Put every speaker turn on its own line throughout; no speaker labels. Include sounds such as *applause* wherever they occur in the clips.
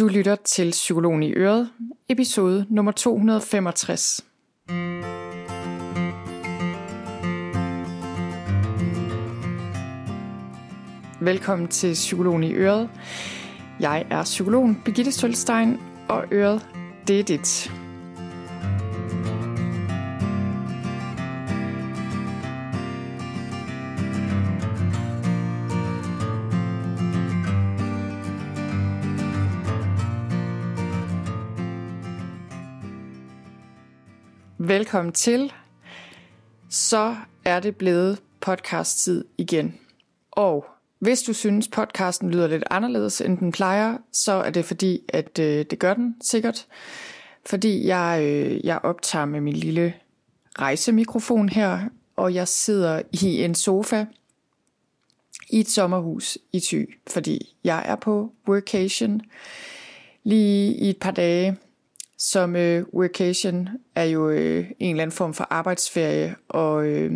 Du lytter til Psykologen i Øret, episode nummer 265. Velkommen til Psykologen i Øret. Jeg er psykologen Birgitte Sølstein, og Øret, det er dit. Velkommen til. Så er det blevet podcast-tid igen. Og hvis du synes, podcasten lyder lidt anderledes, end den plejer, så er det fordi, at øh, det gør den sikkert. Fordi jeg, øh, jeg optager med min lille rejsemikrofon her, og jeg sidder i en sofa i et sommerhus i Thy, fordi jeg er på workation lige i et par dage som øh, workation er jo øh, en eller anden form for arbejdsferie, og øh,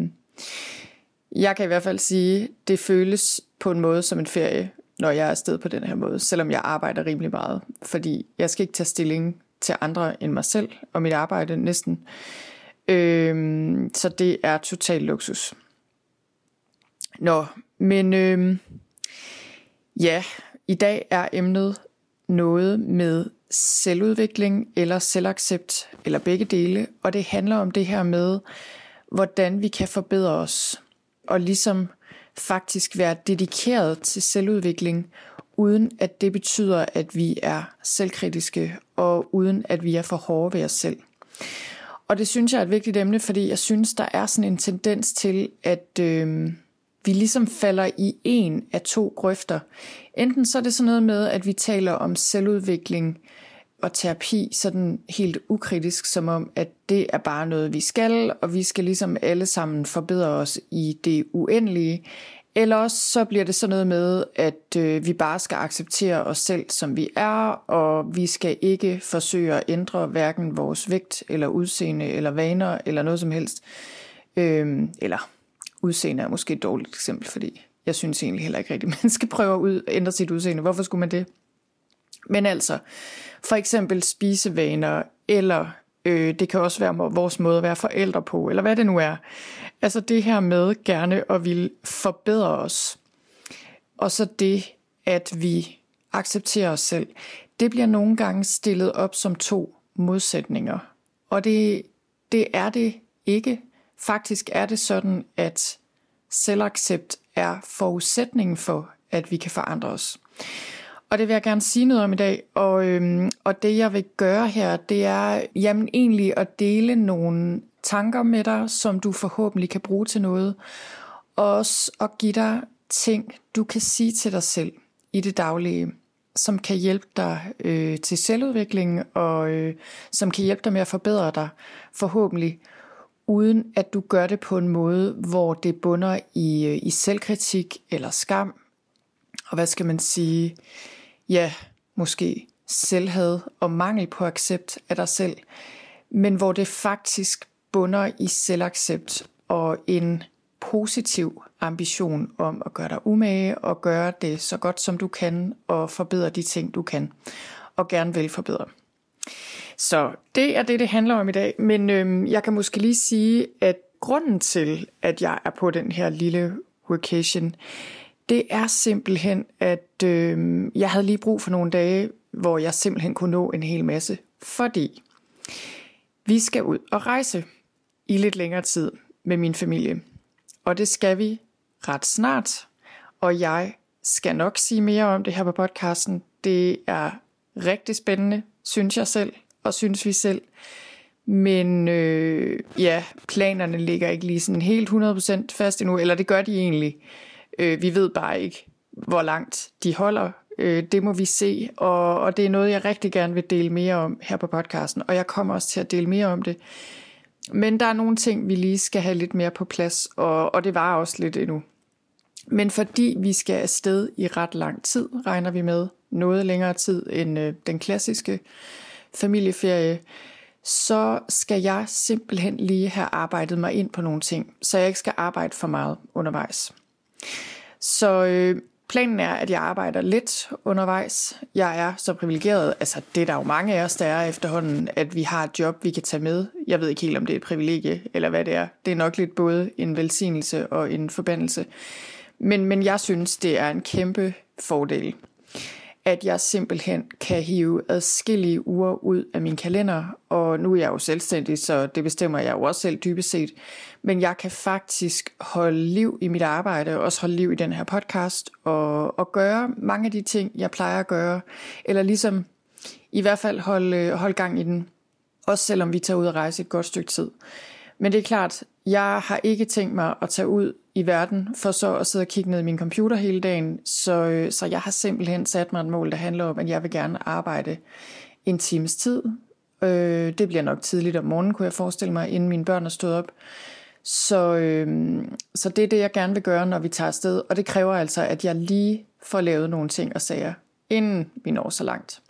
jeg kan i hvert fald sige, det føles på en måde som en ferie, når jeg er afsted på den her måde, selvom jeg arbejder rimelig meget, fordi jeg skal ikke tage stilling til andre end mig selv og mit arbejde næsten. Øh, så det er total luksus. Nå, men øh, ja, i dag er emnet noget med selvudvikling eller selvaccept, eller begge dele, og det handler om det her med, hvordan vi kan forbedre os, og ligesom faktisk være dedikeret til selvudvikling, uden at det betyder, at vi er selvkritiske, og uden at vi er for hårde ved os selv. Og det synes jeg er et vigtigt emne, fordi jeg synes, der er sådan en tendens til, at øh, vi ligesom falder i en af to grøfter. Enten så er det sådan noget med, at vi taler om selvudvikling og terapi sådan helt ukritisk, som om, at det er bare noget, vi skal, og vi skal ligesom alle sammen forbedre os i det uendelige. Eller så bliver det sådan noget med, at øh, vi bare skal acceptere os selv, som vi er, og vi skal ikke forsøge at ændre hverken vores vægt, eller udseende, eller vaner, eller noget som helst. Øh, eller udseende er måske et dårligt eksempel, fordi jeg synes egentlig heller ikke rigtigt, *laughs* man skal prøve at ud, ændre sit udseende. Hvorfor skulle man det? Men altså, for eksempel spisevaner, eller øh, det kan også være vores måde at være forældre på, eller hvad det nu er. Altså det her med gerne at ville forbedre os. Og så det, at vi accepterer os selv. Det bliver nogle gange stillet op som to modsætninger. Og det, det er det ikke. Faktisk er det sådan, at selvaccept er forudsætningen for, at vi kan forandre os. Og det vil jeg gerne sige noget om i dag. Og, øhm, og det jeg vil gøre her, det er jamen, egentlig at dele nogle tanker med dig, som du forhåbentlig kan bruge til noget. Og også at give dig ting, du kan sige til dig selv i det daglige, som kan hjælpe dig øh, til selvudvikling, og øh, som kan hjælpe dig med at forbedre dig forhåbentlig, uden at du gør det på en måde, hvor det bunder i, øh, i selvkritik eller skam. Og hvad skal man sige? Ja, måske selvhed og mangel på accept af dig selv, men hvor det faktisk bunder i selvaccept og en positiv ambition om at gøre dig umage og gøre det så godt som du kan og forbedre de ting du kan og gerne vil forbedre. Så det er det, det handler om i dag. Men øhm, jeg kan måske lige sige, at grunden til, at jeg er på den her lille vacation, det er simpelthen, at øh, jeg havde lige brug for nogle dage, hvor jeg simpelthen kunne nå en hel masse. Fordi vi skal ud og rejse i lidt længere tid med min familie. Og det skal vi ret snart. Og jeg skal nok sige mere om det her på podcasten. Det er rigtig spændende, synes jeg selv, og synes vi selv. Men øh, ja, planerne ligger ikke lige sådan helt 100% fast endnu, eller det gør de egentlig. Øh, vi ved bare ikke, hvor langt de holder. Øh, det må vi se, og, og det er noget, jeg rigtig gerne vil dele mere om her på podcasten, og jeg kommer også til at dele mere om det. Men der er nogle ting, vi lige skal have lidt mere på plads, og, og det var også lidt endnu. Men fordi vi skal afsted i ret lang tid, regner vi med noget længere tid end øh, den klassiske familieferie, så skal jeg simpelthen lige have arbejdet mig ind på nogle ting, så jeg ikke skal arbejde for meget undervejs. Så øh, Planen er, at jeg arbejder lidt undervejs. Jeg er så privilegeret, altså det er der jo mange af os, der er efterhånden, at vi har et job, vi kan tage med. Jeg ved ikke helt, om det er et privilegie, eller hvad det er. Det er nok lidt både en velsignelse og en forbandelse. Men, men jeg synes, det er en kæmpe fordel at jeg simpelthen kan hive adskillige uger ud af min kalender, og nu er jeg jo selvstændig, så det bestemmer jeg jo også selv dybest set, men jeg kan faktisk holde liv i mit arbejde, og også holde liv i den her podcast, og, og gøre mange af de ting, jeg plejer at gøre, eller ligesom i hvert fald holde, holde gang i den, også selvom vi tager ud og rejse et godt stykke tid. Men det er klart, jeg har ikke tænkt mig at tage ud i verden, for så at sidde og kigge ned i min computer hele dagen. Så, øh, så jeg har simpelthen sat mig et mål, der handler om, at jeg vil gerne arbejde en times tid. Øh, det bliver nok tidligt om morgenen, kunne jeg forestille mig, inden mine børn er stået op. Så, øh, så det er det, jeg gerne vil gøre, når vi tager afsted. Og det kræver altså, at jeg lige får lavet nogle ting og sager, inden vi når så langt.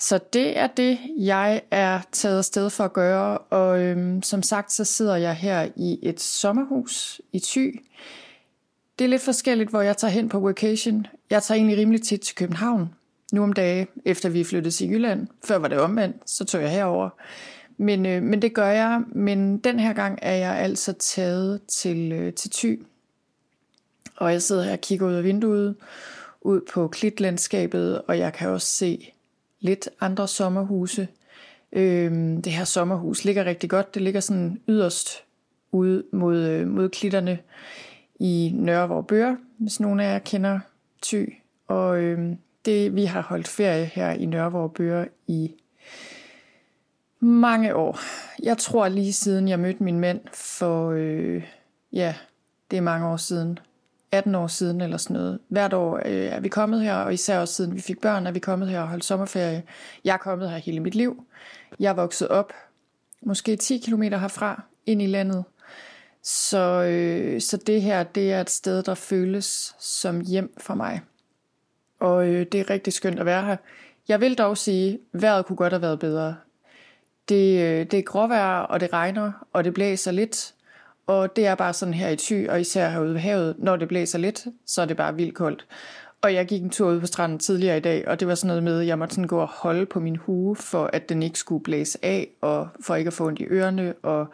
Så det er det, jeg er taget afsted for at gøre, og øhm, som sagt, så sidder jeg her i et sommerhus i Thy. Det er lidt forskelligt, hvor jeg tager hen på vacation. Jeg tager egentlig rimelig tit til København, nu om dage, efter vi flyttede til Jylland. Før var det omvendt, så tog jeg herover. Men, øh, men det gør jeg, men den her gang er jeg altså taget til, øh, til Thy. Og jeg sidder her og kigger ud af vinduet, ud på klitlandskabet, og jeg kan også se lidt andre sommerhuse. Øhm, det her sommerhus ligger rigtig godt. Det ligger sådan yderst ude mod, øh, mod klitterne i Nørre Bøger, hvis nogen af jer kender Ty. Og øhm, det, vi har holdt ferie her i Nørre Bøger i mange år. Jeg tror lige siden jeg mødte min mand for, øh, ja, det er mange år siden. 18 år siden eller sådan noget. Hvert år øh, er vi kommet her, og især også siden vi fik børn, er vi kommet her og holdt sommerferie. Jeg er kommet her hele mit liv. Jeg er vokset op, måske 10 km herfra, ind i landet. Så, øh, så det her, det er et sted, der føles som hjem for mig. Og øh, det er rigtig skønt at være her. Jeg vil dog sige, at vejret kunne godt have været bedre. Det, øh, det er gråvejr, og det regner, og det blæser lidt, og det er bare sådan her i Thy, og især herude ved havet, når det blæser lidt, så er det bare vildt koldt. Og jeg gik en tur ud på stranden tidligere i dag, og det var sådan noget med, at jeg måtte sådan gå og holde på min hue, for at den ikke skulle blæse af, og for ikke at få ondt i ørerne, og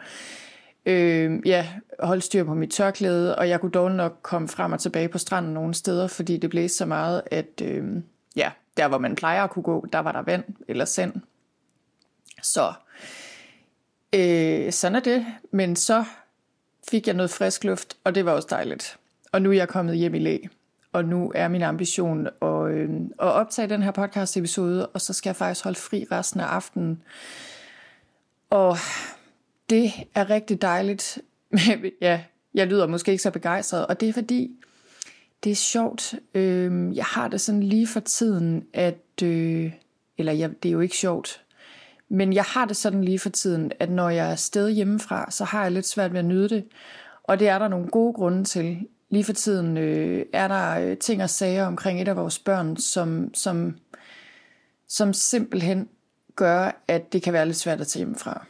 øh, ja, holde styr på mit tørklæde, og jeg kunne dog nok komme frem og tilbage på stranden nogle steder, fordi det blæste så meget, at øh, ja, der hvor man plejer at kunne gå, der var der vand eller sand. Så øh, sådan er det. Men så fik jeg noget frisk luft, og det var også dejligt. Og nu er jeg kommet hjem i læ, og nu er min ambition at, øh, at optage den her podcast episode, og så skal jeg faktisk holde fri resten af aftenen. Og det er rigtig dejligt. *laughs* ja, jeg lyder måske ikke så begejstret, og det er fordi, det er sjovt. Øh, jeg har det sådan lige for tiden, at... Øh, eller jeg, det er jo ikke sjovt, men jeg har det sådan lige for tiden, at når jeg er afsted hjemmefra, så har jeg lidt svært ved at nyde det. Og det er der nogle gode grunde til. Lige for tiden øh, er der øh, ting og sager omkring et af vores børn, som, som, som simpelthen gør, at det kan være lidt svært at tage hjemmefra,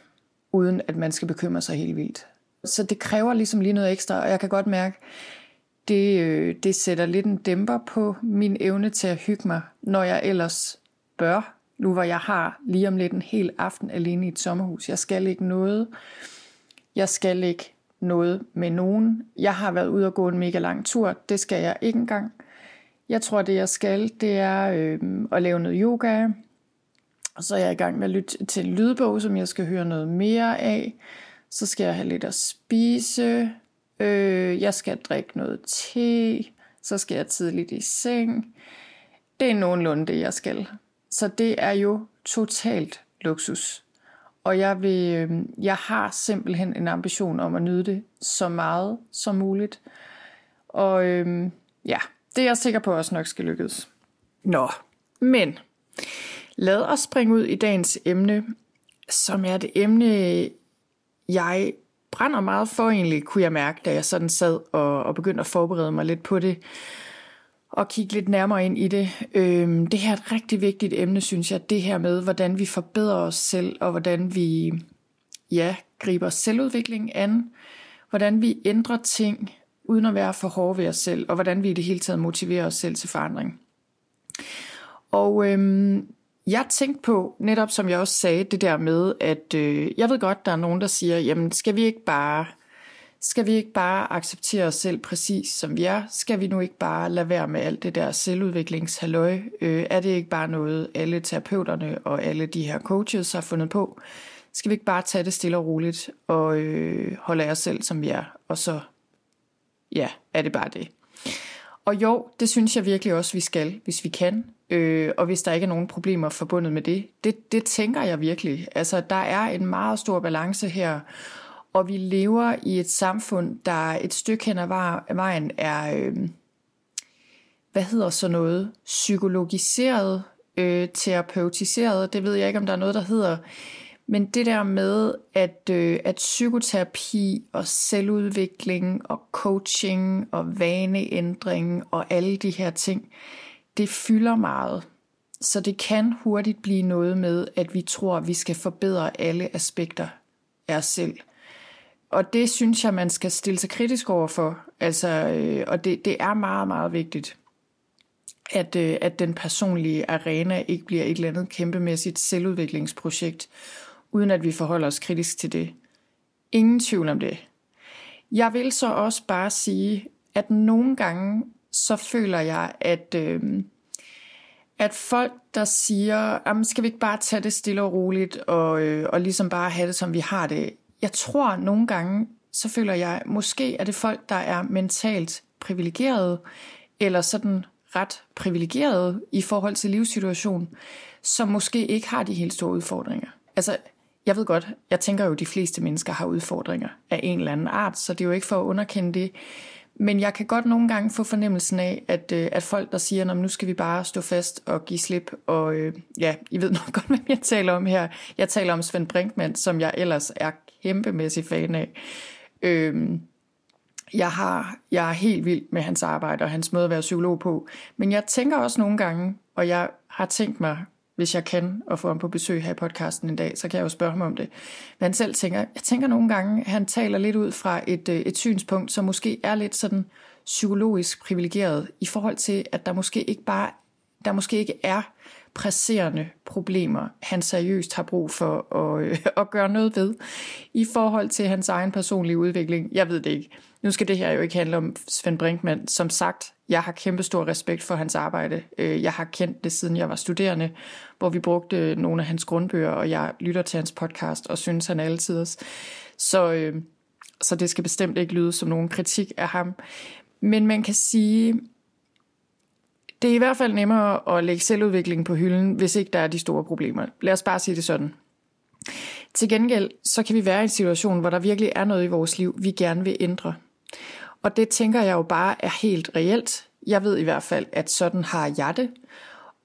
uden at man skal bekymre sig helt vildt. Så det kræver ligesom lige noget ekstra, og jeg kan godt mærke, det, øh, det sætter lidt en dæmper på min evne til at hygge mig, når jeg ellers bør nu hvor jeg har lige om lidt en hel aften alene i et sommerhus. Jeg skal ikke noget. Jeg skal ikke noget med nogen. Jeg har været ude og gå en mega lang tur. Det skal jeg ikke engang. Jeg tror, det jeg skal, det er øh, at lave noget yoga. Og så er jeg i gang med at lytte til en lydbog, som jeg skal høre noget mere af. Så skal jeg have lidt at spise. Øh, jeg skal drikke noget te. Så skal jeg tidligt i seng. Det er nogenlunde det, jeg skal. Så det er jo totalt luksus. Og jeg, vil, øh, jeg har simpelthen en ambition om at nyde det så meget som muligt. Og øh, ja, det er jeg sikker på også nok skal lykkes. Nå, men lad os springe ud i dagens emne, som er det emne, jeg brænder meget for egentlig, kunne jeg mærke, da jeg sådan sad og, og begyndte at forberede mig lidt på det og kigge lidt nærmere ind i det. Øhm, det her er et rigtig vigtigt emne, synes jeg. Det her med, hvordan vi forbedrer os selv, og hvordan vi ja, griber selvudvikling an. Hvordan vi ændrer ting, uden at være for hårde ved os selv, og hvordan vi i det hele taget motiverer os selv til forandring. Og øhm, jeg tænkte på, netop som jeg også sagde, det der med, at øh, jeg ved godt, der er nogen, der siger, jamen skal vi ikke bare skal vi ikke bare acceptere os selv præcis som vi er? Skal vi nu ikke bare lade være med alt det der selvudviklingshalløj? Øh, er det ikke bare noget, alle terapeuterne og alle de her coaches har fundet på? Skal vi ikke bare tage det stille og roligt og øh, holde af os selv som vi er? Og så, ja, er det bare det. Og jo, det synes jeg virkelig også, vi skal, hvis vi kan. Øh, og hvis der ikke er nogen problemer forbundet med det. det. Det tænker jeg virkelig. Altså, der er en meget stor balance her. Og vi lever i et samfund, der et stykke hen ad vejen er, øh, hvad hedder så noget, psykologiseret, øh, terapeutiseret, det ved jeg ikke, om der er noget, der hedder. Men det der med, at, øh, at psykoterapi og selvudvikling og coaching og vaneændring og alle de her ting, det fylder meget. Så det kan hurtigt blive noget med, at vi tror, at vi skal forbedre alle aspekter af os selv. Og det synes jeg, man skal stille sig kritisk over for. Altså, øh, og det, det er meget, meget vigtigt, at, øh, at den personlige arena ikke bliver et eller andet kæmpemæssigt selvudviklingsprojekt, uden at vi forholder os kritisk til det. Ingen tvivl om det. Jeg vil så også bare sige, at nogle gange så føler jeg, at, øh, at folk, der siger, skal vi ikke bare tage det stille og roligt, og, øh, og ligesom bare have det, som vi har det, jeg tror nogle gange, så føler jeg, måske er det folk, der er mentalt privilegerede, eller sådan ret privilegerede i forhold til livssituationen, som måske ikke har de helt store udfordringer. Altså, jeg ved godt, jeg tænker jo, at de fleste mennesker har udfordringer af en eller anden art, så det er jo ikke for at underkende det. Men jeg kan godt nogle gange få fornemmelsen af, at, øh, at folk, der siger, at nu skal vi bare stå fast og give slip, og øh, ja, I ved *laughs* nok godt, hvem jeg taler om her. Jeg taler om Svend Brinkmann, som jeg ellers er kæmpemæssig fan af. Øh, jeg, har, jeg er helt vild med hans arbejde og hans måde at være psykolog på. Men jeg tænker også nogle gange, og jeg har tænkt mig, hvis jeg kan, og få ham på besøg her i podcasten en dag, så kan jeg jo spørge ham om det. Hvad han selv tænker. Jeg tænker nogle gange, at han taler lidt ud fra et, øh, et synspunkt, som måske er lidt sådan psykologisk privilegeret, i forhold til, at der måske ikke bare der måske ikke er presserende problemer, han seriøst har brug for at, øh, *laughs* at gøre noget ved i forhold til hans egen personlige udvikling. Jeg ved det ikke. Nu skal det her jo ikke handle om Svend Brinkmann. Som sagt, jeg har kæmpe stor respekt for hans arbejde. Øh, jeg har kendt det siden jeg var studerende, hvor vi brugte nogle af hans grundbøger, og jeg lytter til hans podcast og synes han er altid. Så, øh, så det skal bestemt ikke lyde som nogen kritik af ham. Men man kan sige, det er i hvert fald nemmere at lægge selvudvikling på hylden, hvis ikke der er de store problemer. Lad os bare sige det sådan. Til gengæld, så kan vi være i en situation, hvor der virkelig er noget i vores liv, vi gerne vil ændre. Og det tænker jeg jo bare er helt reelt. Jeg ved i hvert fald, at sådan har jeg det.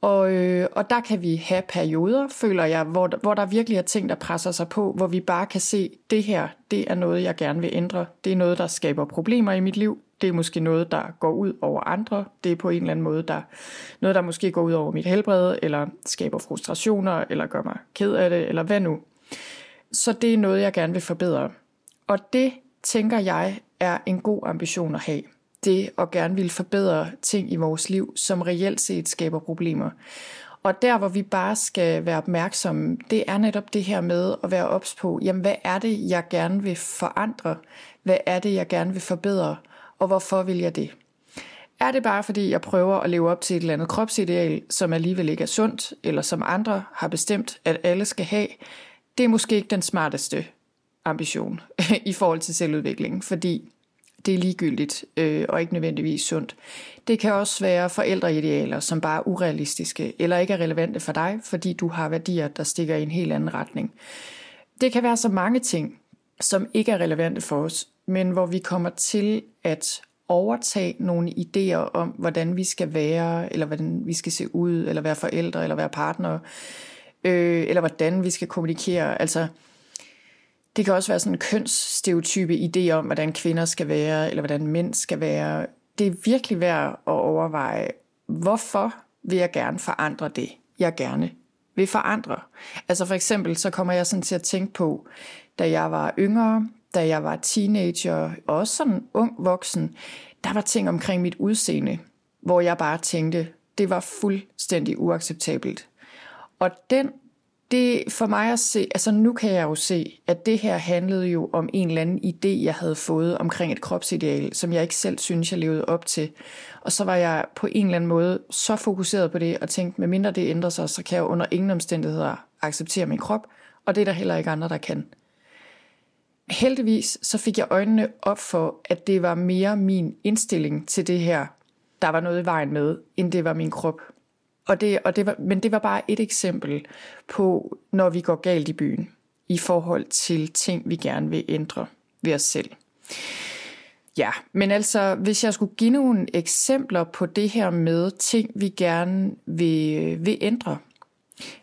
Og, øh, og der kan vi have perioder, føler jeg, hvor, hvor der virkelig er ting, der presser sig på, hvor vi bare kan se, det her, det er noget, jeg gerne vil ændre. Det er noget, der skaber problemer i mit liv. Det er måske noget, der går ud over andre. Det er på en eller anden måde der, noget, der måske går ud over mit helbred, eller skaber frustrationer, eller gør mig ked af det, eller hvad nu. Så det er noget, jeg gerne vil forbedre. Og det, tænker jeg, er en god ambition at have. Det at gerne vil forbedre ting i vores liv, som reelt set skaber problemer. Og der, hvor vi bare skal være opmærksomme, det er netop det her med at være ops på, jamen hvad er det, jeg gerne vil forandre? Hvad er det, jeg gerne vil forbedre? og hvorfor vil jeg det? Er det bare fordi, jeg prøver at leve op til et eller andet kropsideal, som alligevel ikke er sundt, eller som andre har bestemt, at alle skal have? Det er måske ikke den smarteste ambition *laughs* i forhold til selvudvikling, fordi det er ligegyldigt øh, og ikke nødvendigvis sundt. Det kan også være forældreidealer, som bare er urealistiske eller ikke er relevante for dig, fordi du har værdier, der stikker i en helt anden retning. Det kan være så mange ting, som ikke er relevante for os, men hvor vi kommer til at overtage nogle idéer om, hvordan vi skal være, eller hvordan vi skal se ud, eller være forældre, eller være partner, øh, eller hvordan vi skal kommunikere. Altså, det kan også være sådan en kønsstereotype idé om, hvordan kvinder skal være, eller hvordan mænd skal være. Det er virkelig værd at overveje, hvorfor vil jeg gerne forandre det, jeg gerne vil forandre. Altså for eksempel, så kommer jeg sådan til at tænke på, da jeg var yngre, da jeg var teenager, og også sådan ung voksen, der var ting omkring mit udseende, hvor jeg bare tænkte, det var fuldstændig uacceptabelt. Og den, det for mig at se, altså nu kan jeg jo se, at det her handlede jo om en eller anden idé, jeg havde fået omkring et kropsideal, som jeg ikke selv synes, jeg levede op til. Og så var jeg på en eller anden måde så fokuseret på det, og tænkte, medmindre det ændrer sig, så kan jeg under ingen omstændigheder acceptere min krop, og det er der heller ikke andre, der kan. Heldigvis så fik jeg øjnene op for, at det var mere min indstilling til det her, der var noget i vejen med, end det var min krop. Og det, og det var, men det var bare et eksempel på, når vi går galt i byen, i forhold til ting, vi gerne vil ændre ved os selv. Ja, men altså, hvis jeg skulle give nogle eksempler på det her med ting, vi gerne vil, vil ændre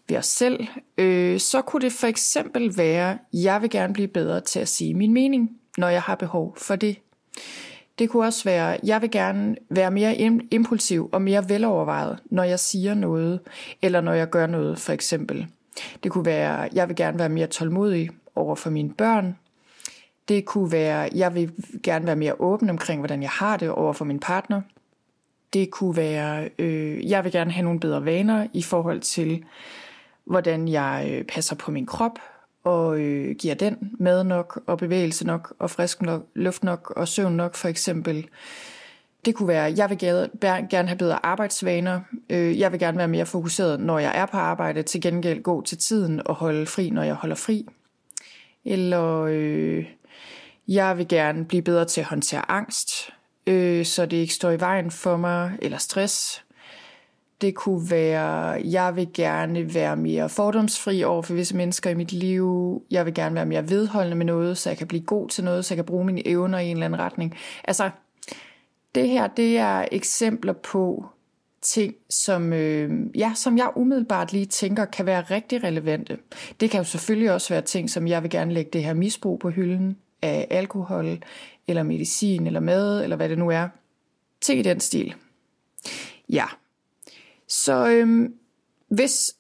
ved os selv, øh, så kunne det for eksempel være, jeg vil gerne blive bedre til at sige min mening, når jeg har behov for det. Det kunne også være, jeg vil gerne være mere impulsiv og mere velovervejet, når jeg siger noget, eller når jeg gør noget, for eksempel. Det kunne være, jeg vil gerne være mere tålmodig over for mine børn. Det kunne være, jeg vil gerne være mere åben omkring, hvordan jeg har det over for min partner. Det kunne være, øh, jeg vil gerne have nogle bedre vaner i forhold til, hvordan jeg øh, passer på min krop, og øh, giver den mad nok, og bevægelse nok, og frisk nok, luft nok, og søvn nok for eksempel. Det kunne være, jeg vil gerne have bedre arbejdsvaner. Øh, jeg vil gerne være mere fokuseret, når jeg er på arbejde. Til gengæld gå til tiden og holde fri, når jeg holder fri. Eller øh, jeg vil gerne blive bedre til at håndtere angst, øh, så det ikke står i vejen for mig. Eller stress. Det kunne være, jeg vil gerne være mere fordomsfri over for visse mennesker i mit liv. Jeg vil gerne være mere vedholdende med noget, så jeg kan blive god til noget, så jeg kan bruge mine evner i en eller anden retning. Altså, det her, det er eksempler på ting, som, øh, ja, som jeg umiddelbart lige tænker kan være rigtig relevante. Det kan jo selvfølgelig også være ting, som jeg vil gerne lægge det her misbrug på hylden af alkohol, eller medicin, eller mad, eller hvad det nu er. Ting i den stil. Ja, så øhm, hvis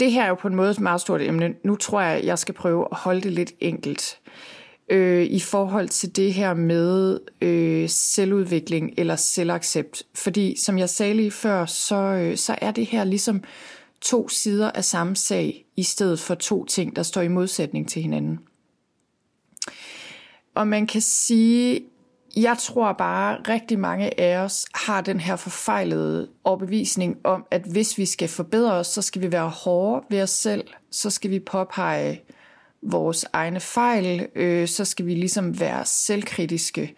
det her er jo på en måde et meget stort emne, nu tror jeg, jeg skal prøve at holde det lidt enkelt øh, i forhold til det her med øh, selvudvikling eller selvaccept. Fordi som jeg sagde lige før, så, øh, så er det her ligesom to sider af samme sag, i stedet for to ting, der står i modsætning til hinanden. Og man kan sige, jeg tror bare, at rigtig mange af os har den her forfejlede overbevisning om, at hvis vi skal forbedre os, så skal vi være hårde ved os selv, så skal vi påpege vores egne fejl, øh, så skal vi ligesom være selvkritiske,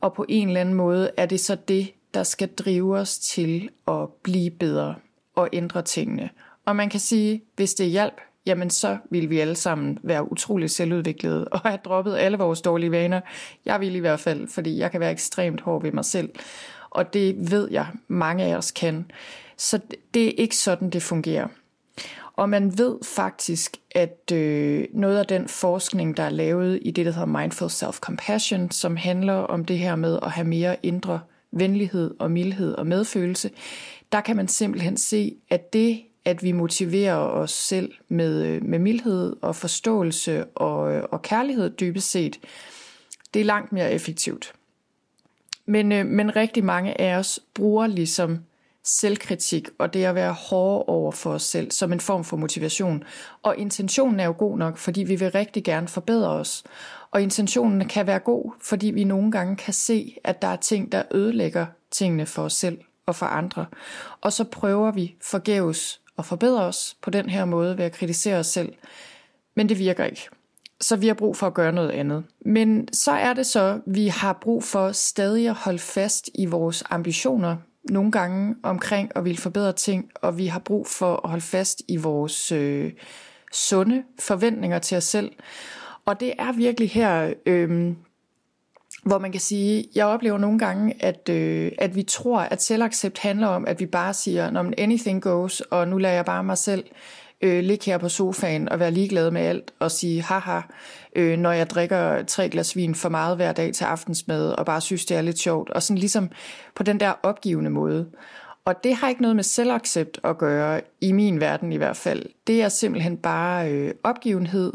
og på en eller anden måde er det så det, der skal drive os til at blive bedre og ændre tingene. Og man kan sige, hvis det hjælper, jamen så vil vi alle sammen være utroligt selvudviklede og have droppet alle vores dårlige vaner. Jeg vil i hvert fald, fordi jeg kan være ekstremt hård ved mig selv. Og det ved jeg, mange af os kan. Så det er ikke sådan, det fungerer. Og man ved faktisk, at øh, noget af den forskning, der er lavet i det, der hedder Mindful Self-Compassion, som handler om det her med at have mere indre venlighed og mildhed og medfølelse, der kan man simpelthen se, at det at vi motiverer os selv med, øh, med mildhed og forståelse og, øh, og kærlighed dybest set, det er langt mere effektivt. Men, øh, men rigtig mange af os bruger ligesom selvkritik og det at være hårde over for os selv som en form for motivation. Og intentionen er jo god nok, fordi vi vil rigtig gerne forbedre os. Og intentionen kan være god, fordi vi nogle gange kan se, at der er ting, der ødelægger tingene for os selv og for andre. Og så prøver vi forgæves og forbedre os på den her måde ved at kritisere os selv. Men det virker ikke. Så vi har brug for at gøre noget andet. Men så er det så, vi har brug for stadig at holde fast i vores ambitioner, nogle gange omkring at ville forbedre ting, og vi har brug for at holde fast i vores øh, sunde forventninger til os selv. Og det er virkelig her, øh, hvor man kan sige, jeg oplever nogle gange, at, øh, at vi tror, at selvaccept handler om, at vi bare siger, når anything goes, og nu lader jeg bare mig selv øh, ligge her på sofaen og være ligeglad med alt, og sige haha, øh, når jeg drikker tre glas vin for meget hver dag til aftensmad, og bare synes, det er lidt sjovt, og sådan ligesom på den der opgivende måde. Og det har ikke noget med selvaccept at gøre, i min verden i hvert fald. Det er simpelthen bare øh, opgivenhed,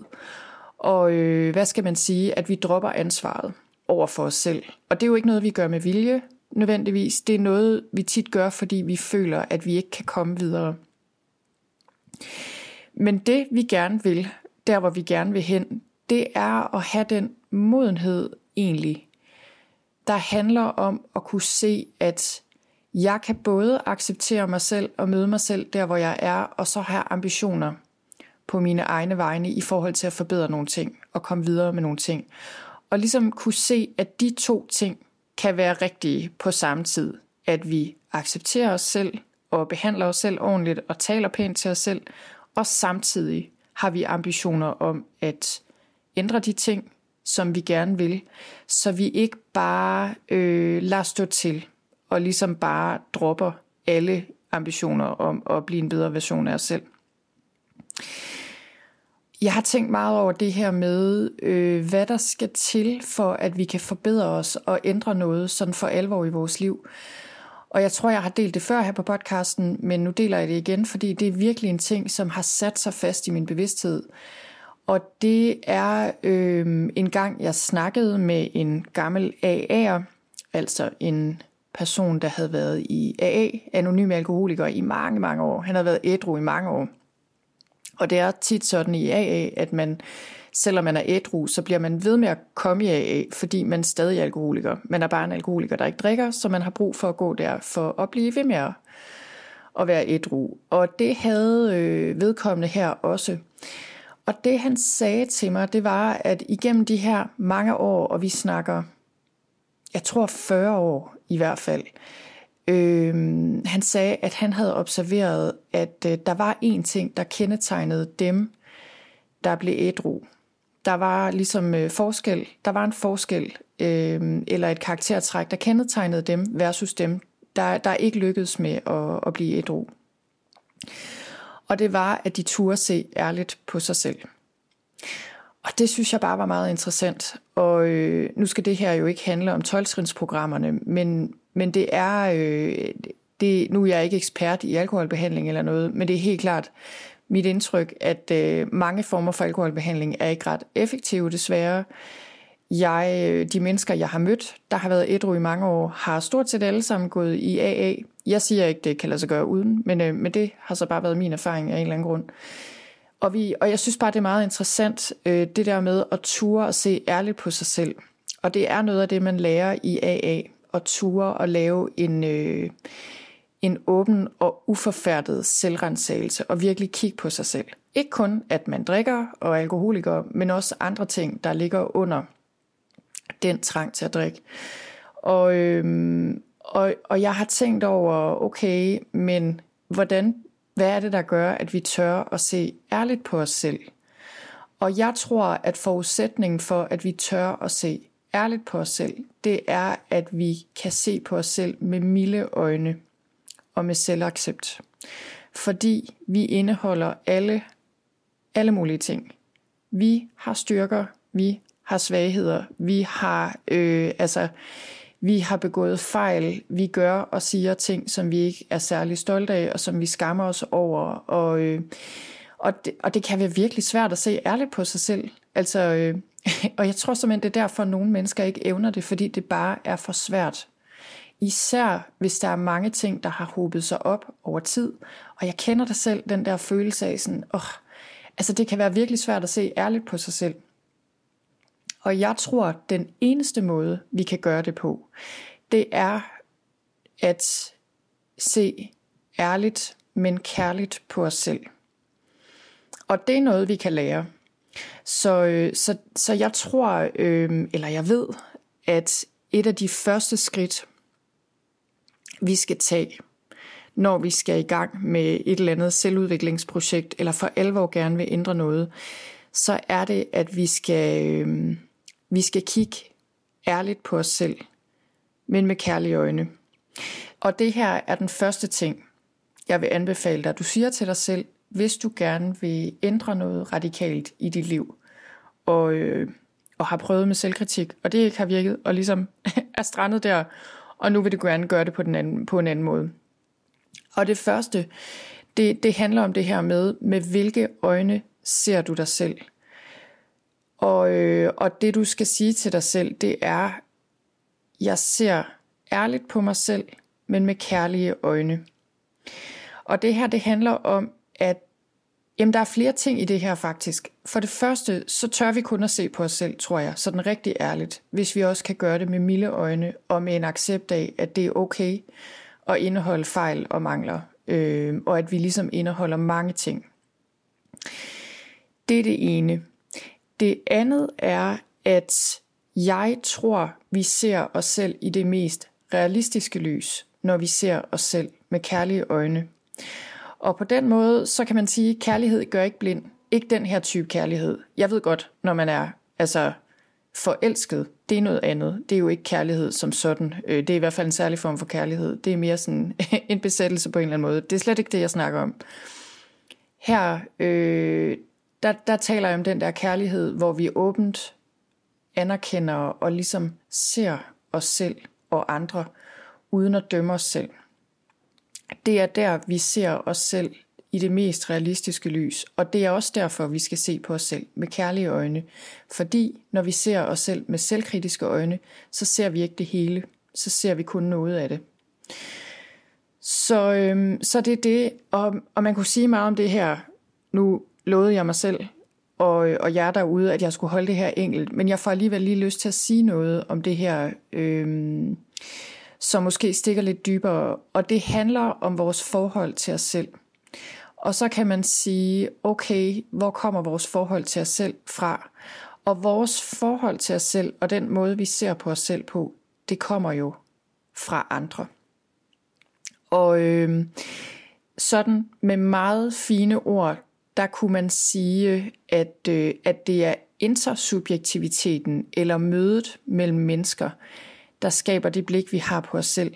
Og øh, hvad skal man sige, at vi dropper ansvaret over for os selv. Og det er jo ikke noget, vi gør med vilje nødvendigvis. Det er noget, vi tit gør, fordi vi føler, at vi ikke kan komme videre. Men det, vi gerne vil, der hvor vi gerne vil hen, det er at have den modenhed egentlig, der handler om at kunne se, at jeg kan både acceptere mig selv og møde mig selv der, hvor jeg er, og så have ambitioner på mine egne vegne i forhold til at forbedre nogle ting og komme videre med nogle ting. Og ligesom kunne se, at de to ting kan være rigtige på samme tid. At vi accepterer os selv og behandler os selv ordentligt og taler pænt til os selv, og samtidig har vi ambitioner om at ændre de ting, som vi gerne vil, så vi ikke bare øh, lader stå til og ligesom bare dropper alle ambitioner om at blive en bedre version af os selv. Jeg har tænkt meget over det her med, øh, hvad der skal til for, at vi kan forbedre os og ændre noget sådan for alvor i vores liv. Og jeg tror, jeg har delt det før her på podcasten, men nu deler jeg det igen, fordi det er virkelig en ting, som har sat sig fast i min bevidsthed. Og det er øh, en gang, jeg snakkede med en gammel AA'er, altså en person, der havde været i AA, anonym alkoholiker, i mange, mange år. Han havde været ædru i mange år. Og det er tit sådan i AA, at man, selvom man er ædru, så bliver man ved med at komme i AA, fordi man stadig er alkoholiker. Man er bare en alkoholiker, der ikke drikker, så man har brug for at gå der for at blive ved med at, at være ædru. Og det havde øh, vedkommende her også. Og det han sagde til mig, det var, at igennem de her mange år, og vi snakker, jeg tror 40 år i hvert fald, øh, han sagde, at han havde observeret, at øh, der var en ting, der kendetegnede dem, der blev ædru. Der var ligesom øh, forskel, der var en forskel, øh, eller et karaktertræk, der kendetegnede dem versus dem, der, der ikke lykkedes med at, at blive ædru. Og det var, at de turde se ærligt på sig selv. Og det synes jeg bare var meget interessant. Og øh, nu skal det her jo ikke handle om 12 men, men det er, øh, det, nu er jeg ikke ekspert i alkoholbehandling eller noget, men det er helt klart mit indtryk, at øh, mange former for alkoholbehandling er ikke ret effektive desværre. Jeg, øh, de mennesker, jeg har mødt, der har været ædru i mange år, har stort set alle sammen gået i AA. Jeg siger ikke, det kan lade sig gøre uden, men, øh, men det har så bare været min erfaring af en eller anden grund. Og, vi, og jeg synes bare, det er meget interessant, øh, det der med at ture og se ærligt på sig selv. Og det er noget af det, man lærer i AA, at ture og lave en, øh, en åben og uforfærdet selvrensagelse og virkelig kigge på sig selv. Ikke kun, at man drikker og er alkoholiker, men også andre ting, der ligger under den trang til at drikke. Og, øhm, og, og jeg har tænkt over, okay, men hvordan, hvad er det, der gør, at vi tør at se ærligt på os selv? Og jeg tror, at forudsætningen for, at vi tør at se ærligt på os selv, det er, at vi kan se på os selv med milde øjne og med selvaccept. Fordi vi indeholder alle, alle mulige ting. Vi har styrker, vi har svagheder, vi har, øh, altså, vi har begået fejl, vi gør og siger ting, som vi ikke er særlig stolte af, og som vi skammer os over. Og, øh, og, det, og det kan være virkelig svært at se ærligt på sig selv. Altså, øh, *laughs* og jeg tror simpelthen, det er derfor, at nogle mennesker ikke evner det, fordi det bare er for svært. Især hvis der er mange ting, der har hobet sig op over tid. Og jeg kender det selv, den der følelse af sådan, åh, altså det kan være virkelig svært at se ærligt på sig selv. Og jeg tror, at den eneste måde, vi kan gøre det på, det er at se ærligt, men kærligt på os selv. Og det er noget, vi kan lære. Så, øh, så, så jeg tror, øh, eller jeg ved, at et af de første skridt, vi skal tage, når vi skal i gang med et eller andet selvudviklingsprojekt, eller for alvor gerne vil ændre noget, så er det, at vi skal, øh, vi skal kigge ærligt på os selv, men med kærlige øjne. Og det her er den første ting, jeg vil anbefale dig. Du siger til dig selv, hvis du gerne vil ændre noget radikalt i dit liv, og, øh, og har prøvet med selvkritik, og det ikke har virket, og ligesom *laughs* er strandet der, og nu vil du gerne gøre det på, den anden, på en anden måde. Og det første, det, det handler om det her med, med hvilke øjne ser du dig selv? Og, øh, og det du skal sige til dig selv, det er, jeg ser ærligt på mig selv, men med kærlige øjne. Og det her, det handler om, at jamen, der er flere ting i det her faktisk. For det første, så tør vi kun at se på os selv, tror jeg, sådan rigtig ærligt, hvis vi også kan gøre det med milde øjne og med en accept af, at det er okay at indeholde fejl og mangler, øh, og at vi ligesom indeholder mange ting. Det er det ene. Det andet er, at jeg tror, vi ser os selv i det mest realistiske lys, når vi ser os selv med kærlige øjne. Og på den måde, så kan man sige, at kærlighed gør ikke blind. Ikke den her type kærlighed. Jeg ved godt, når man er altså forelsket, det er noget andet. Det er jo ikke kærlighed som sådan. Øh, det er i hvert fald en særlig form for kærlighed. Det er mere sådan *laughs* en besættelse på en eller anden måde. Det er slet ikke det, jeg snakker om. Her, øh, der, der taler jeg om den der kærlighed, hvor vi åbent anerkender og ligesom ser os selv og andre, uden at dømme os selv. Det er der, vi ser os selv i det mest realistiske lys, og det er også derfor, vi skal se på os selv med kærlige øjne. Fordi når vi ser os selv med selvkritiske øjne, så ser vi ikke det hele, så ser vi kun noget af det. Så, øhm, så det er det, og, og man kunne sige meget om det her. Nu lovede jeg mig selv og, og jer derude, at jeg skulle holde det her enkelt, men jeg får alligevel lige lyst til at sige noget om det her, øhm, som måske stikker lidt dybere, og det handler om vores forhold til os selv. Og så kan man sige, okay, hvor kommer vores forhold til os selv fra? Og vores forhold til os selv, og den måde, vi ser på os selv på, det kommer jo fra andre. Og øh, sådan med meget fine ord, der kunne man sige, at, øh, at det er intersubjektiviteten eller mødet mellem mennesker, der skaber det blik, vi har på os selv.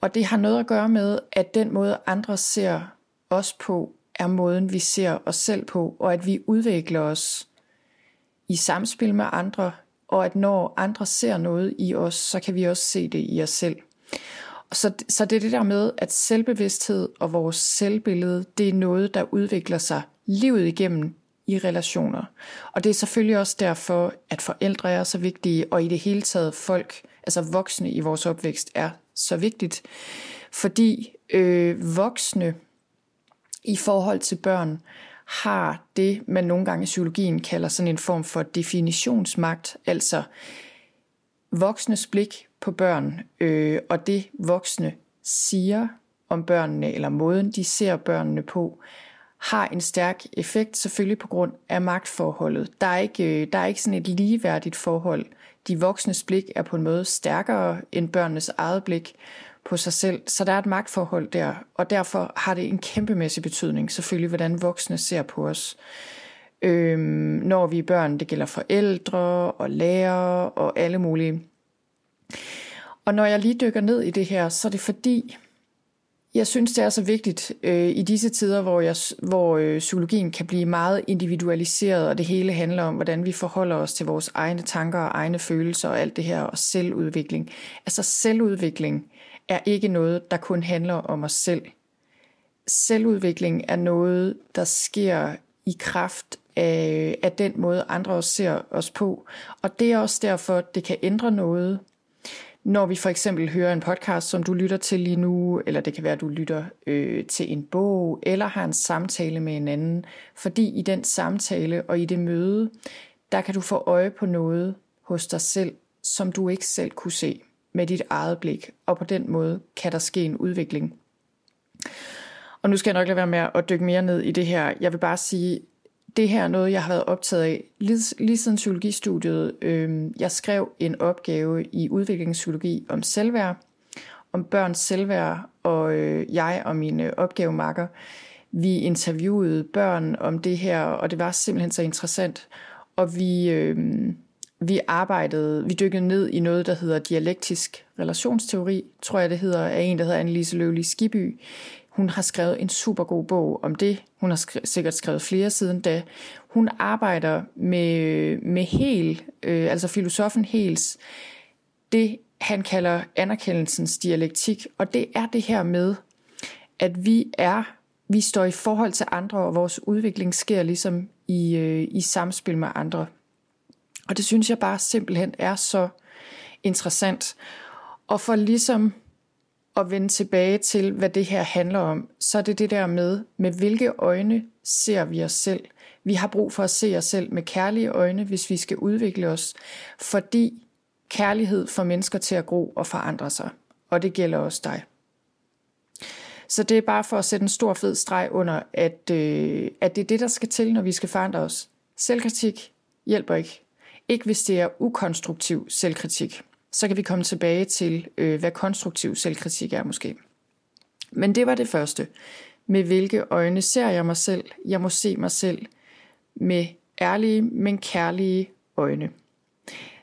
Og det har noget at gøre med, at den måde andre ser os på, er måden, vi ser os selv på, og at vi udvikler os i samspil med andre, og at når andre ser noget i os, så kan vi også se det i os selv. Så, så det er det der med, at selvbevidsthed og vores selvbillede, det er noget, der udvikler sig livet igennem i relationer. Og det er selvfølgelig også derfor, at forældre er så vigtige, og i det hele taget folk, altså voksne i vores opvækst, er så vigtigt. Fordi øh, voksne i forhold til børn har det, man nogle gange i psykologien kalder sådan en form for definitionsmagt, altså voksnes blik på børn, øh, og det voksne siger om børnene, eller måden de ser børnene på, har en stærk effekt, selvfølgelig på grund af magtforholdet. Der er ikke, øh, der er ikke sådan et ligeværdigt forhold. De voksnes blik er på en måde stærkere end børnenes eget blik, på sig selv. Så der er et magtforhold der, og derfor har det en kæmpemæssig betydning, selvfølgelig, hvordan voksne ser på os. Øhm, når vi er børn, det gælder forældre og lærere og alle mulige. Og når jeg lige dykker ned i det her, så er det fordi, jeg synes, det er så vigtigt øh, i disse tider, hvor, jeg, hvor øh, psykologien kan blive meget individualiseret, og det hele handler om, hvordan vi forholder os til vores egne tanker og egne følelser og alt det her, og selvudvikling. Altså selvudvikling er ikke noget, der kun handler om os selv. Selvudvikling er noget, der sker i kraft af, af den måde, andre også ser os på. Og det er også derfor, det kan ændre noget, når vi for eksempel hører en podcast, som du lytter til lige nu, eller det kan være, at du lytter øh, til en bog, eller har en samtale med en anden. Fordi i den samtale og i det møde, der kan du få øje på noget hos dig selv, som du ikke selv kunne se med dit eget blik, og på den måde kan der ske en udvikling. Og nu skal jeg nok lade være med at dykke mere ned i det her. Jeg vil bare sige, det her er noget, jeg har været optaget af lige, lige siden psykologistudiet. Øh, jeg skrev en opgave i udviklingspsykologi om selvværd, om børns selvværd, og øh, jeg og mine opgavemarker, vi interviewede børn om det her, og det var simpelthen så interessant. Og vi, øh, vi arbejdede, vi dykkede ned i noget, der hedder dialektisk relationsteori, tror jeg det hedder, af en, der hedder Annelise Løvlig Skiby. Hun har skrevet en super god bog om det. Hun har skrevet, sikkert skrevet flere siden da. Hun arbejder med, med Hel, øh, altså filosofen Hels, det han kalder anerkendelsens dialektik, og det er det her med, at vi er, vi står i forhold til andre, og vores udvikling sker ligesom i, øh, i samspil med andre. Og det synes jeg bare simpelthen er så interessant. Og for ligesom at vende tilbage til, hvad det her handler om, så er det det der med, med hvilke øjne ser vi os selv. Vi har brug for at se os selv med kærlige øjne, hvis vi skal udvikle os, fordi kærlighed får mennesker til at gro og forandre sig. Og det gælder også dig. Så det er bare for at sætte en stor fed streg under, at, øh, at det er det, der skal til, når vi skal forandre os. Selvkritik hjælper ikke. Ikke hvis det er ukonstruktiv selvkritik. Så kan vi komme tilbage til, øh, hvad konstruktiv selvkritik er måske. Men det var det første. Med hvilke øjne ser jeg mig selv? Jeg må se mig selv med ærlige, men kærlige øjne.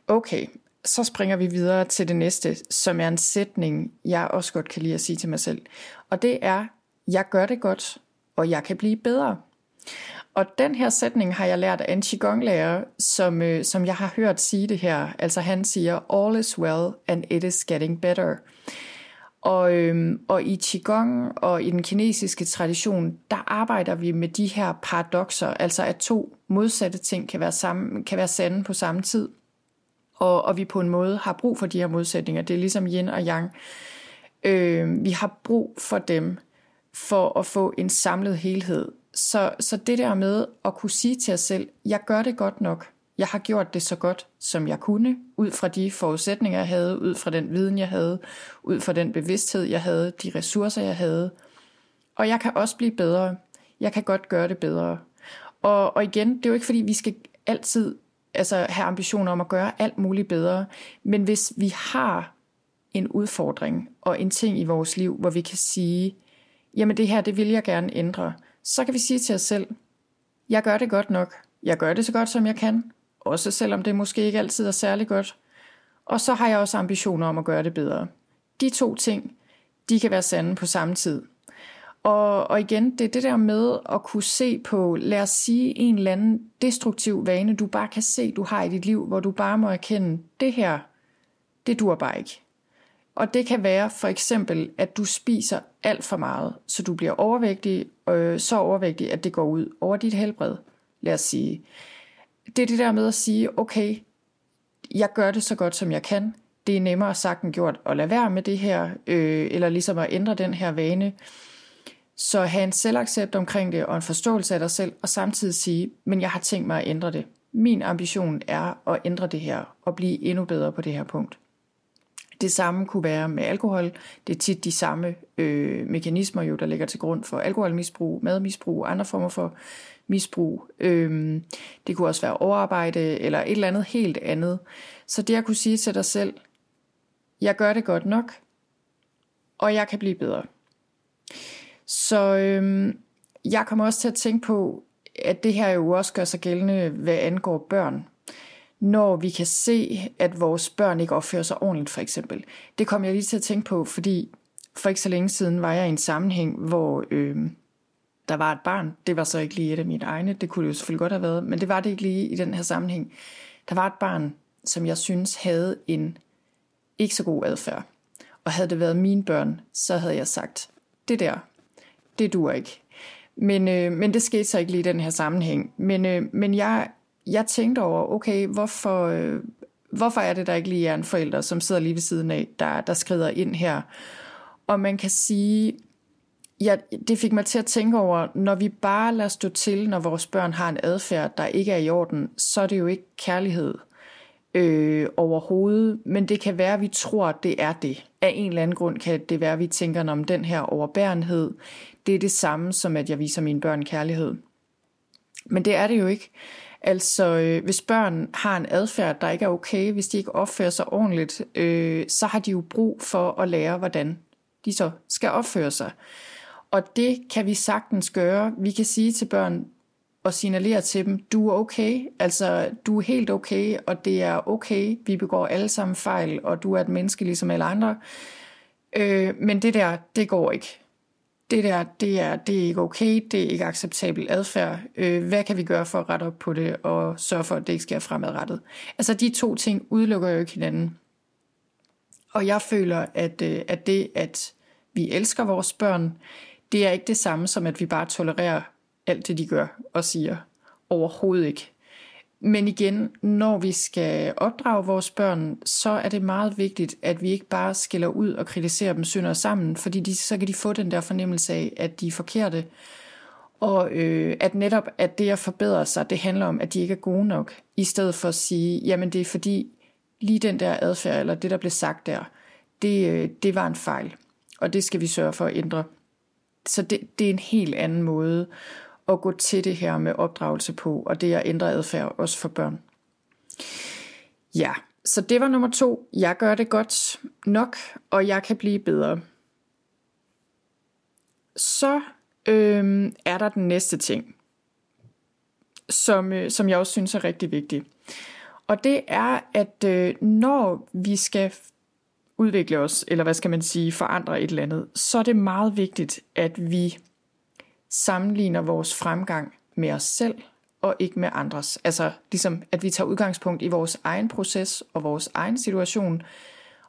Okay, så springer vi videre til det næste, som er en sætning, jeg også godt kan lide at sige til mig selv. Og det er, jeg gør det godt, og jeg kan blive bedre. Og den her sætning har jeg lært af en Qigong-lærer, som, øh, som jeg har hørt sige det her. Altså han siger, all is well and it is getting better. Og, øhm, og i Qigong og i den kinesiske tradition, der arbejder vi med de her paradoxer, altså at to modsatte ting kan være, sammen, kan være sande på samme tid. Og, og vi på en måde har brug for de her modsætninger. Det er ligesom yin og yang. Øh, vi har brug for dem for at få en samlet helhed. Så, så det der med at kunne sige til os selv, jeg gør det godt nok. Jeg har gjort det så godt, som jeg kunne, ud fra de forudsætninger, jeg havde, ud fra den viden, jeg havde, ud fra den bevidsthed, jeg havde, de ressourcer, jeg havde. Og jeg kan også blive bedre. Jeg kan godt gøre det bedre. Og, og igen, det er jo ikke fordi, vi skal altid altså, have ambitioner om at gøre alt muligt bedre. Men hvis vi har en udfordring og en ting i vores liv, hvor vi kan sige, jamen det her, det vil jeg gerne ændre, så kan vi sige til os selv, jeg gør det godt nok. Jeg gør det så godt, som jeg kan. Også selvom det måske ikke altid er særlig godt. Og så har jeg også ambitioner om at gøre det bedre. De to ting, de kan være sande på samme tid. Og, og igen, det er det der med at kunne se på, lad os sige, en eller anden destruktiv vane, du bare kan se, du har i dit liv, hvor du bare må erkende, det her, det dur bare ikke. Og det kan være for eksempel, at du spiser alt for meget, så du bliver overvægtig, øh, så overvægtig, at det går ud over dit helbred, lad os sige. Det er det der med at sige, okay, jeg gør det så godt som jeg kan. Det er nemmere sagt end gjort at lade være med det her, øh, eller ligesom at ændre den her vane. Så have en selvaccept omkring det og en forståelse af dig selv, og samtidig sige, men jeg har tænkt mig at ændre det. Min ambition er at ændre det her og blive endnu bedre på det her punkt. Det samme kunne være med alkohol. Det er tit de samme øh, mekanismer, jo, der ligger til grund for alkoholmisbrug, madmisbrug, andre former for misbrug. Øh, det kunne også være overarbejde eller et eller andet helt andet. Så det at kunne sige til dig selv, jeg gør det godt nok, og jeg kan blive bedre. Så øhm, jeg kommer også til at tænke på, at det her jo også gør sig gældende, hvad angår børn. Når vi kan se, at vores børn ikke opfører sig ordentligt, for eksempel. Det kom jeg lige til at tænke på, fordi for ikke så længe siden var jeg i en sammenhæng, hvor øh, der var et barn. Det var så ikke lige et af mine egne, det kunne det jo selvfølgelig godt have været, men det var det ikke lige i den her sammenhæng. Der var et barn, som jeg synes havde en ikke så god adfærd. Og havde det været mine børn, så havde jeg sagt, det der, det dur ikke. Men, øh, men det skete så ikke lige i den her sammenhæng. Men, øh, men jeg, jeg tænkte over, okay, hvorfor, øh, hvorfor er det, der ikke lige er en forælder, som sidder lige ved siden af, der, der skrider ind her? Og man kan sige, ja, det fik mig til at tænke over, når vi bare lader stå til, når vores børn har en adfærd, der ikke er i orden, så er det jo ikke kærlighed øh, overhovedet, men det kan være, at vi tror, at det er det. Af en eller anden grund kan det være, at vi tænker om den her overbærenhed, det er det samme som, at jeg viser mine børn kærlighed. Men det er det jo ikke. Altså, øh, hvis børn har en adfærd, der ikke er okay, hvis de ikke opfører sig ordentligt, øh, så har de jo brug for at lære, hvordan de så skal opføre sig. Og det kan vi sagtens gøre. Vi kan sige til børn, og signalere til dem, du er okay, altså du er helt okay, og det er okay, vi begår alle sammen fejl, og du er et menneske ligesom alle andre. Øh, men det der, det går ikke. Det der, det er, det er ikke okay, det er ikke acceptabel adfærd. Øh, hvad kan vi gøre for at rette op på det, og sørge for, at det ikke sker fremadrettet? Altså de to ting udelukker jo ikke hinanden. Og jeg føler, at, øh, at det, at vi elsker vores børn, det er ikke det samme som, at vi bare tolererer alt det, de gør og siger. Overhovedet ikke. Men igen, når vi skal opdrage vores børn, så er det meget vigtigt, at vi ikke bare skiller ud og kritiserer dem synder sammen, fordi de, så kan de få den der fornemmelse af, at de er forkerte. Og øh, at netop, at det at forbedre sig, det handler om, at de ikke er gode nok, i stedet for at sige, jamen det er fordi, lige den der adfærd, eller det der blev sagt der, det, øh, det var en fejl, og det skal vi sørge for at ændre. Så det, det er en helt anden måde at gå til det her med opdragelse på, og det at ændre adfærd også for børn. Ja, så det var nummer to. Jeg gør det godt nok, og jeg kan blive bedre. Så øhm, er der den næste ting, som, øh, som jeg også synes er rigtig vigtig. Og det er, at øh, når vi skal udvikle os, eller hvad skal man sige, forandre et eller andet, så er det meget vigtigt, at vi sammenligner vores fremgang med os selv og ikke med andres. Altså ligesom, at vi tager udgangspunkt i vores egen proces og vores egen situation,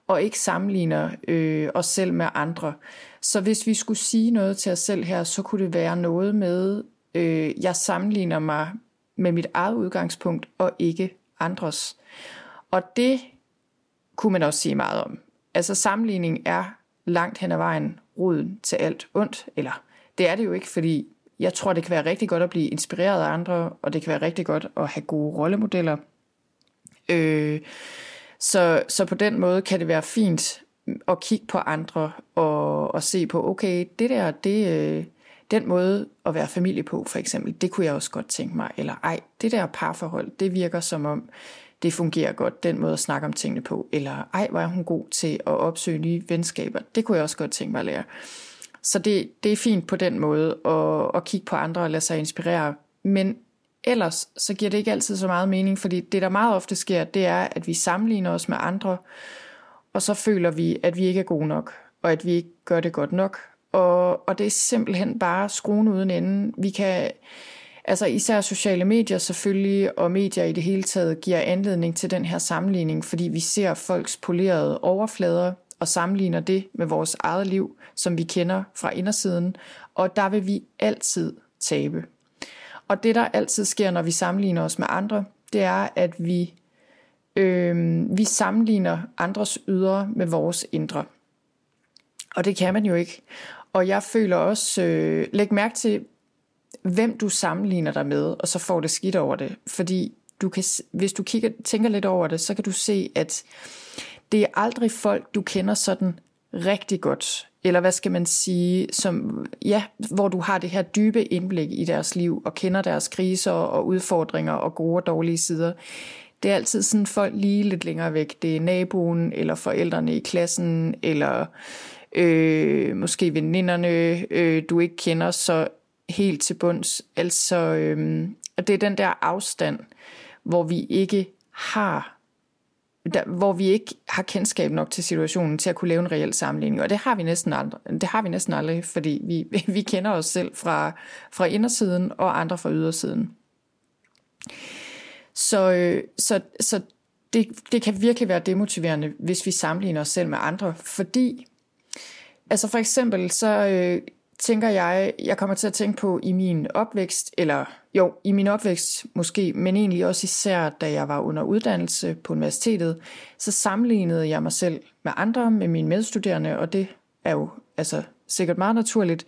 og ikke sammenligner øh, os selv med andre. Så hvis vi skulle sige noget til os selv her, så kunne det være noget med, øh, jeg sammenligner mig med mit eget udgangspunkt og ikke andres. Og det kunne man også sige meget om. Altså sammenligning er langt hen ad vejen roden til alt ondt, eller det er det jo ikke, fordi jeg tror, det kan være rigtig godt at blive inspireret af andre, og det kan være rigtig godt at have gode rollemodeller. Øh, så, så på den måde kan det være fint at kigge på andre og, og se på, okay, det der, det, øh, den måde at være familie på, for eksempel, det kunne jeg også godt tænke mig. Eller ej, det der parforhold, det virker som om, det fungerer godt, den måde at snakke om tingene på. Eller ej, var er hun god til at opsøge nye venskaber. Det kunne jeg også godt tænke mig at lære. Så det, det er fint på den måde at, at kigge på andre og lade sig inspirere. Men ellers så giver det ikke altid så meget mening, fordi det der meget ofte sker, det er, at vi sammenligner os med andre, og så føler vi, at vi ikke er gode nok, og at vi ikke gør det godt nok. Og, og det er simpelthen bare skruen uden ende. Vi kan, altså især sociale medier selvfølgelig, og medier i det hele taget, giver anledning til den her sammenligning, fordi vi ser folks polerede overflader, og sammenligner det med vores eget liv, som vi kender fra indersiden, og der vil vi altid tabe. Og det, der altid sker, når vi sammenligner os med andre, det er, at vi, øh, vi sammenligner andres ydre med vores indre. Og det kan man jo ikke. Og jeg føler også, øh, læg mærke til, hvem du sammenligner dig med, og så får det skidt over det. Fordi du kan, hvis du kigger, tænker lidt over det, så kan du se, at det er aldrig folk, du kender sådan rigtig godt. Eller hvad skal man sige, som, ja, hvor du har det her dybe indblik i deres liv, og kender deres kriser og udfordringer og gode og dårlige sider. Det er altid sådan folk lige lidt længere væk. Det er naboen, eller forældrene i klassen, eller øh, måske veninderne, øh, du ikke kender så helt til bunds. Altså, øh, det er den der afstand, hvor vi ikke har der, hvor vi ikke har kendskab nok til situationen til at kunne lave en reel sammenligning. Og det har vi næsten aldrig, det har vi næsten aldrig fordi vi, *laughs* vi kender os selv fra, fra indersiden og andre fra ydersiden. Så, øh, så, så det, det kan virkelig være demotiverende, hvis vi sammenligner os selv med andre, fordi altså for eksempel så øh, tænker jeg, jeg kommer til at tænke på i min opvækst, eller jo, i min opvækst måske, men egentlig også især, da jeg var under uddannelse på universitetet, så sammenlignede jeg mig selv med andre, med mine medstuderende, og det er jo altså sikkert meget naturligt.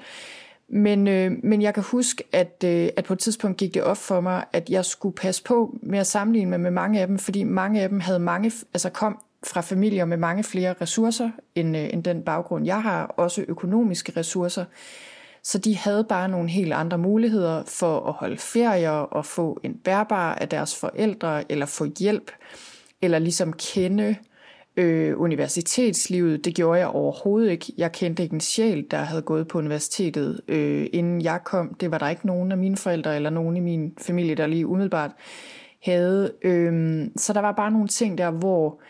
Men, øh, men jeg kan huske, at, øh, at på et tidspunkt gik det op for mig, at jeg skulle passe på med at sammenligne mig med mange af dem, fordi mange af dem havde mange, altså kom fra familier med mange flere ressourcer end, øh, end den baggrund, jeg har, også økonomiske ressourcer. Så de havde bare nogle helt andre muligheder for at holde ferier og få en bærbar af deres forældre, eller få hjælp, eller ligesom kende øh, universitetslivet. Det gjorde jeg overhovedet ikke. Jeg kendte ikke en sjæl, der havde gået på universitetet, øh, inden jeg kom. Det var der ikke nogen af mine forældre, eller nogen i min familie, der lige umiddelbart havde. Øh, så der var bare nogle ting der, hvor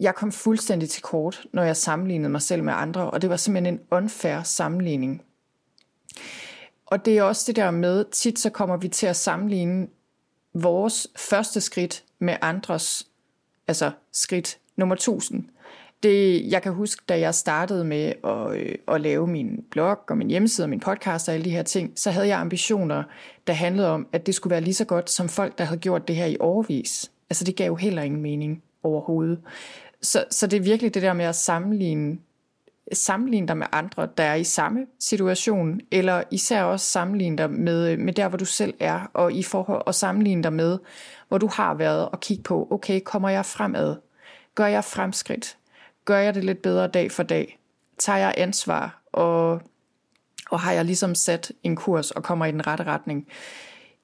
jeg kom fuldstændig til kort, når jeg sammenlignede mig selv med andre, og det var simpelthen en unfair sammenligning. Og det er også det der med, tit så kommer vi til at sammenligne vores første skridt med andres, altså skridt nummer 1000. Det, jeg kan huske, da jeg startede med at, øh, at lave min blog og min hjemmeside og min podcast og alle de her ting, så havde jeg ambitioner, der handlede om, at det skulle være lige så godt som folk, der havde gjort det her i årvis. Altså det gav jo heller ingen mening overhovedet. Så, så det er virkelig det der med at sammenligne sammenligne dig med andre, der er i samme situation, eller især også sammenligne dig med, med der, hvor du selv er, og i forhold og sammenligne dig med, hvor du har været, og kigge på, okay, kommer jeg fremad? Gør jeg fremskridt? Gør jeg det lidt bedre dag for dag? Tager jeg ansvar, og, og har jeg ligesom sat en kurs og kommer i den rette retning?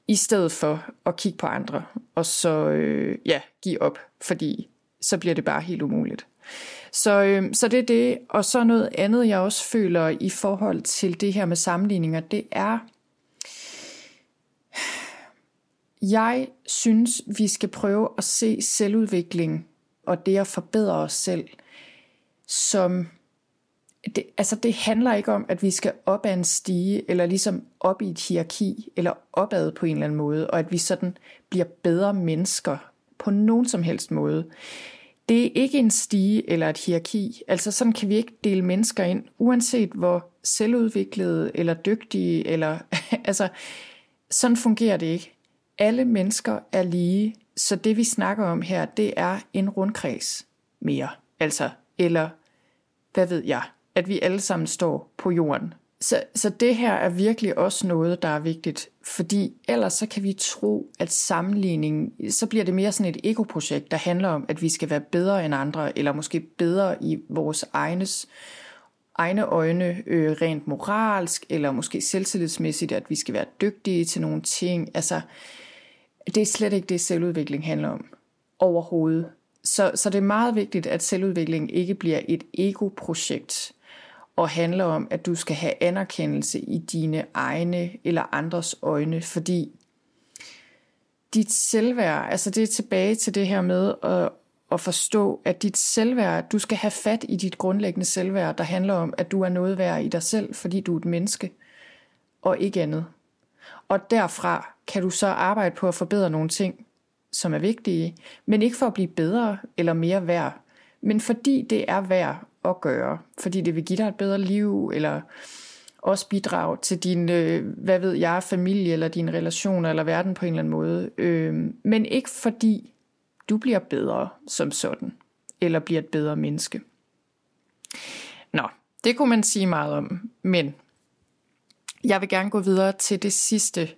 I stedet for at kigge på andre, og så øh, ja, give op, fordi så bliver det bare helt umuligt. Så, øh, så det er det. Og så noget andet, jeg også føler i forhold til det her med sammenligninger, det er, jeg synes, vi skal prøve at se selvudvikling og det at forbedre os selv som det, altså det handler ikke om, at vi skal op ad en stige, eller ligesom op i et hierarki, eller opad på en eller anden måde, og at vi sådan bliver bedre mennesker på nogen som helst måde det er ikke en stige eller et hierarki. Altså sådan kan vi ikke dele mennesker ind, uanset hvor selvudviklede eller dygtige, eller *laughs* altså sådan fungerer det ikke. Alle mennesker er lige, så det vi snakker om her, det er en rundkreds mere. Altså, eller hvad ved jeg, at vi alle sammen står på jorden så, så det her er virkelig også noget, der er vigtigt, fordi ellers så kan vi tro, at sammenligning, så bliver det mere sådan et ego-projekt, der handler om, at vi skal være bedre end andre, eller måske bedre i vores egnes, egne øjne øh, rent moralsk, eller måske selvtillidsmæssigt, at vi skal være dygtige til nogle ting. Altså, det er slet ikke det, selvudvikling handler om overhovedet. Så, så det er meget vigtigt, at selvudvikling ikke bliver et ego-projekt, og handler om, at du skal have anerkendelse i dine egne eller andres øjne, fordi dit selvværd, altså det er tilbage til det her med at, at forstå, at dit selvværd, du skal have fat i dit grundlæggende selvværd, der handler om, at du er noget værd i dig selv, fordi du er et menneske, og ikke andet. Og derfra kan du så arbejde på at forbedre nogle ting, som er vigtige, men ikke for at blive bedre eller mere værd, men fordi det er værd at gøre, fordi det vil give dig et bedre liv, eller også bidrage til din, øh, hvad ved jeg, familie, eller dine relationer, eller verden på en eller anden måde. Øh, men ikke fordi du bliver bedre som sådan, eller bliver et bedre menneske. Nå, det kunne man sige meget om, men jeg vil gerne gå videre til det sidste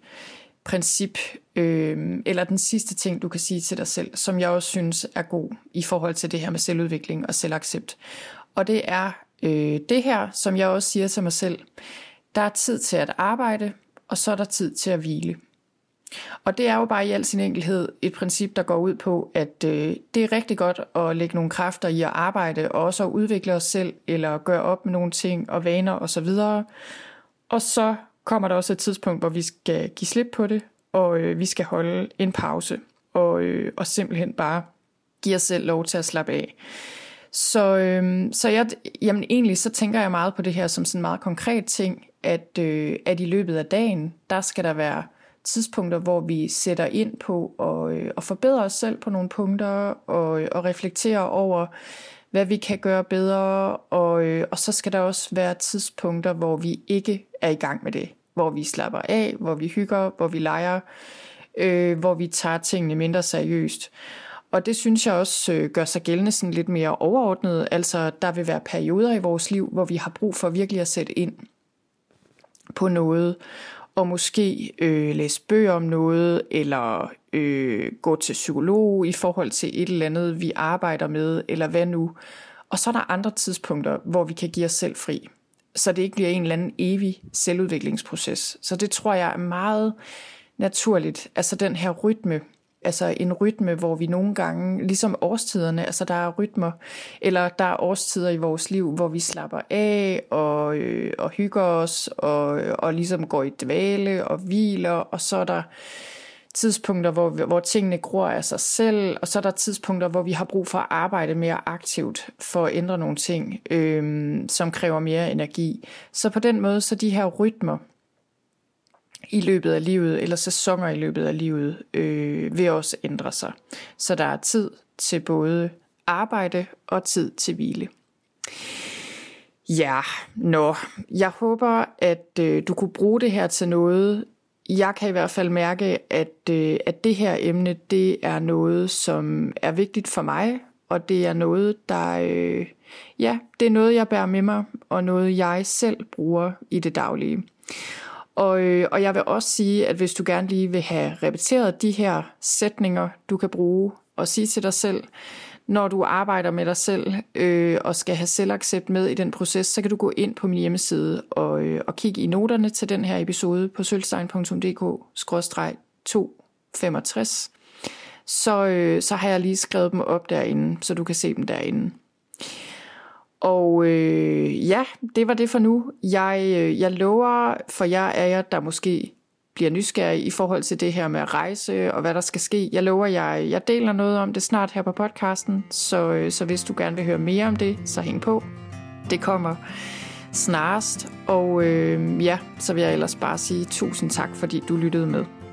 princip, øh, eller den sidste ting, du kan sige til dig selv, som jeg også synes er god i forhold til det her med selvudvikling og selvaccept. Og det er øh, det her, som jeg også siger til mig selv. Der er tid til at arbejde, og så er der tid til at hvile. Og det er jo bare i al sin enkelhed et princip, der går ud på, at øh, det er rigtig godt at lægge nogle kræfter i at arbejde, og også at udvikle os selv, eller gøre op med nogle ting og vaner osv. Og, og så kommer der også et tidspunkt, hvor vi skal give slip på det, og øh, vi skal holde en pause, og, øh, og simpelthen bare give os selv lov til at slappe af. Så, øhm, så jeg, jamen egentlig så tænker jeg meget på det her som sådan en meget konkret ting, at, øh, at i løbet af dagen, der skal der være tidspunkter, hvor vi sætter ind på og, øh, og forbedre os selv på nogle punkter og, og reflektere over, hvad vi kan gøre bedre, og, øh, og så skal der også være tidspunkter, hvor vi ikke er i gang med det, hvor vi slapper af, hvor vi hygger, hvor vi leger, øh, hvor vi tager tingene mindre seriøst. Og det synes jeg også øh, gør sig gældende sådan lidt mere overordnet. Altså der vil være perioder i vores liv, hvor vi har brug for virkelig at sætte ind på noget, og måske øh, læse bøger om noget, eller øh, gå til psykolog i forhold til et eller andet, vi arbejder med, eller hvad nu. Og så er der andre tidspunkter, hvor vi kan give os selv fri, så det ikke bliver en eller anden evig selvudviklingsproces. Så det tror jeg er meget naturligt, altså den her rytme, altså en rytme, hvor vi nogle gange, ligesom årstiderne, altså der er rytmer, eller der er årstider i vores liv, hvor vi slapper af og, øh, og hygger os og, og ligesom går i dvale og hviler, og så er der tidspunkter, hvor, hvor tingene gror af sig selv, og så er der tidspunkter, hvor vi har brug for at arbejde mere aktivt for at ændre nogle ting, øh, som kræver mere energi. Så på den måde, så de her rytmer, i løbet af livet, eller sæsoner i løbet af livet, øh, vil også ændre sig. Så der er tid til både arbejde og tid til hvile. Ja, nå, jeg håber, at øh, du kunne bruge det her til noget. Jeg kan i hvert fald mærke, at, øh, at det her emne, det er noget, som er vigtigt for mig, og det er noget, der, øh, ja, det er noget, jeg bærer med mig, og noget, jeg selv bruger i det daglige. Og, øh, og jeg vil også sige, at hvis du gerne lige vil have repeteret de her sætninger, du kan bruge og sige til dig selv, når du arbejder med dig selv øh, og skal have selvaccept med i den proces, så kan du gå ind på min hjemmeside og, øh, og kigge i noterne til den her episode på sølvstein.dk-265. Så, øh, så har jeg lige skrevet dem op derinde, så du kan se dem derinde. Og øh, ja, det var det for nu. Jeg, øh, jeg lover for jeg er jeg, der måske bliver nysgerrig i forhold til det her med at rejse og hvad der skal ske. Jeg lover, jeg, jeg deler noget om det snart her på podcasten, så, øh, så hvis du gerne vil høre mere om det, så hæng på. Det kommer snarest, og øh, ja, så vil jeg ellers bare sige tusind tak, fordi du lyttede med.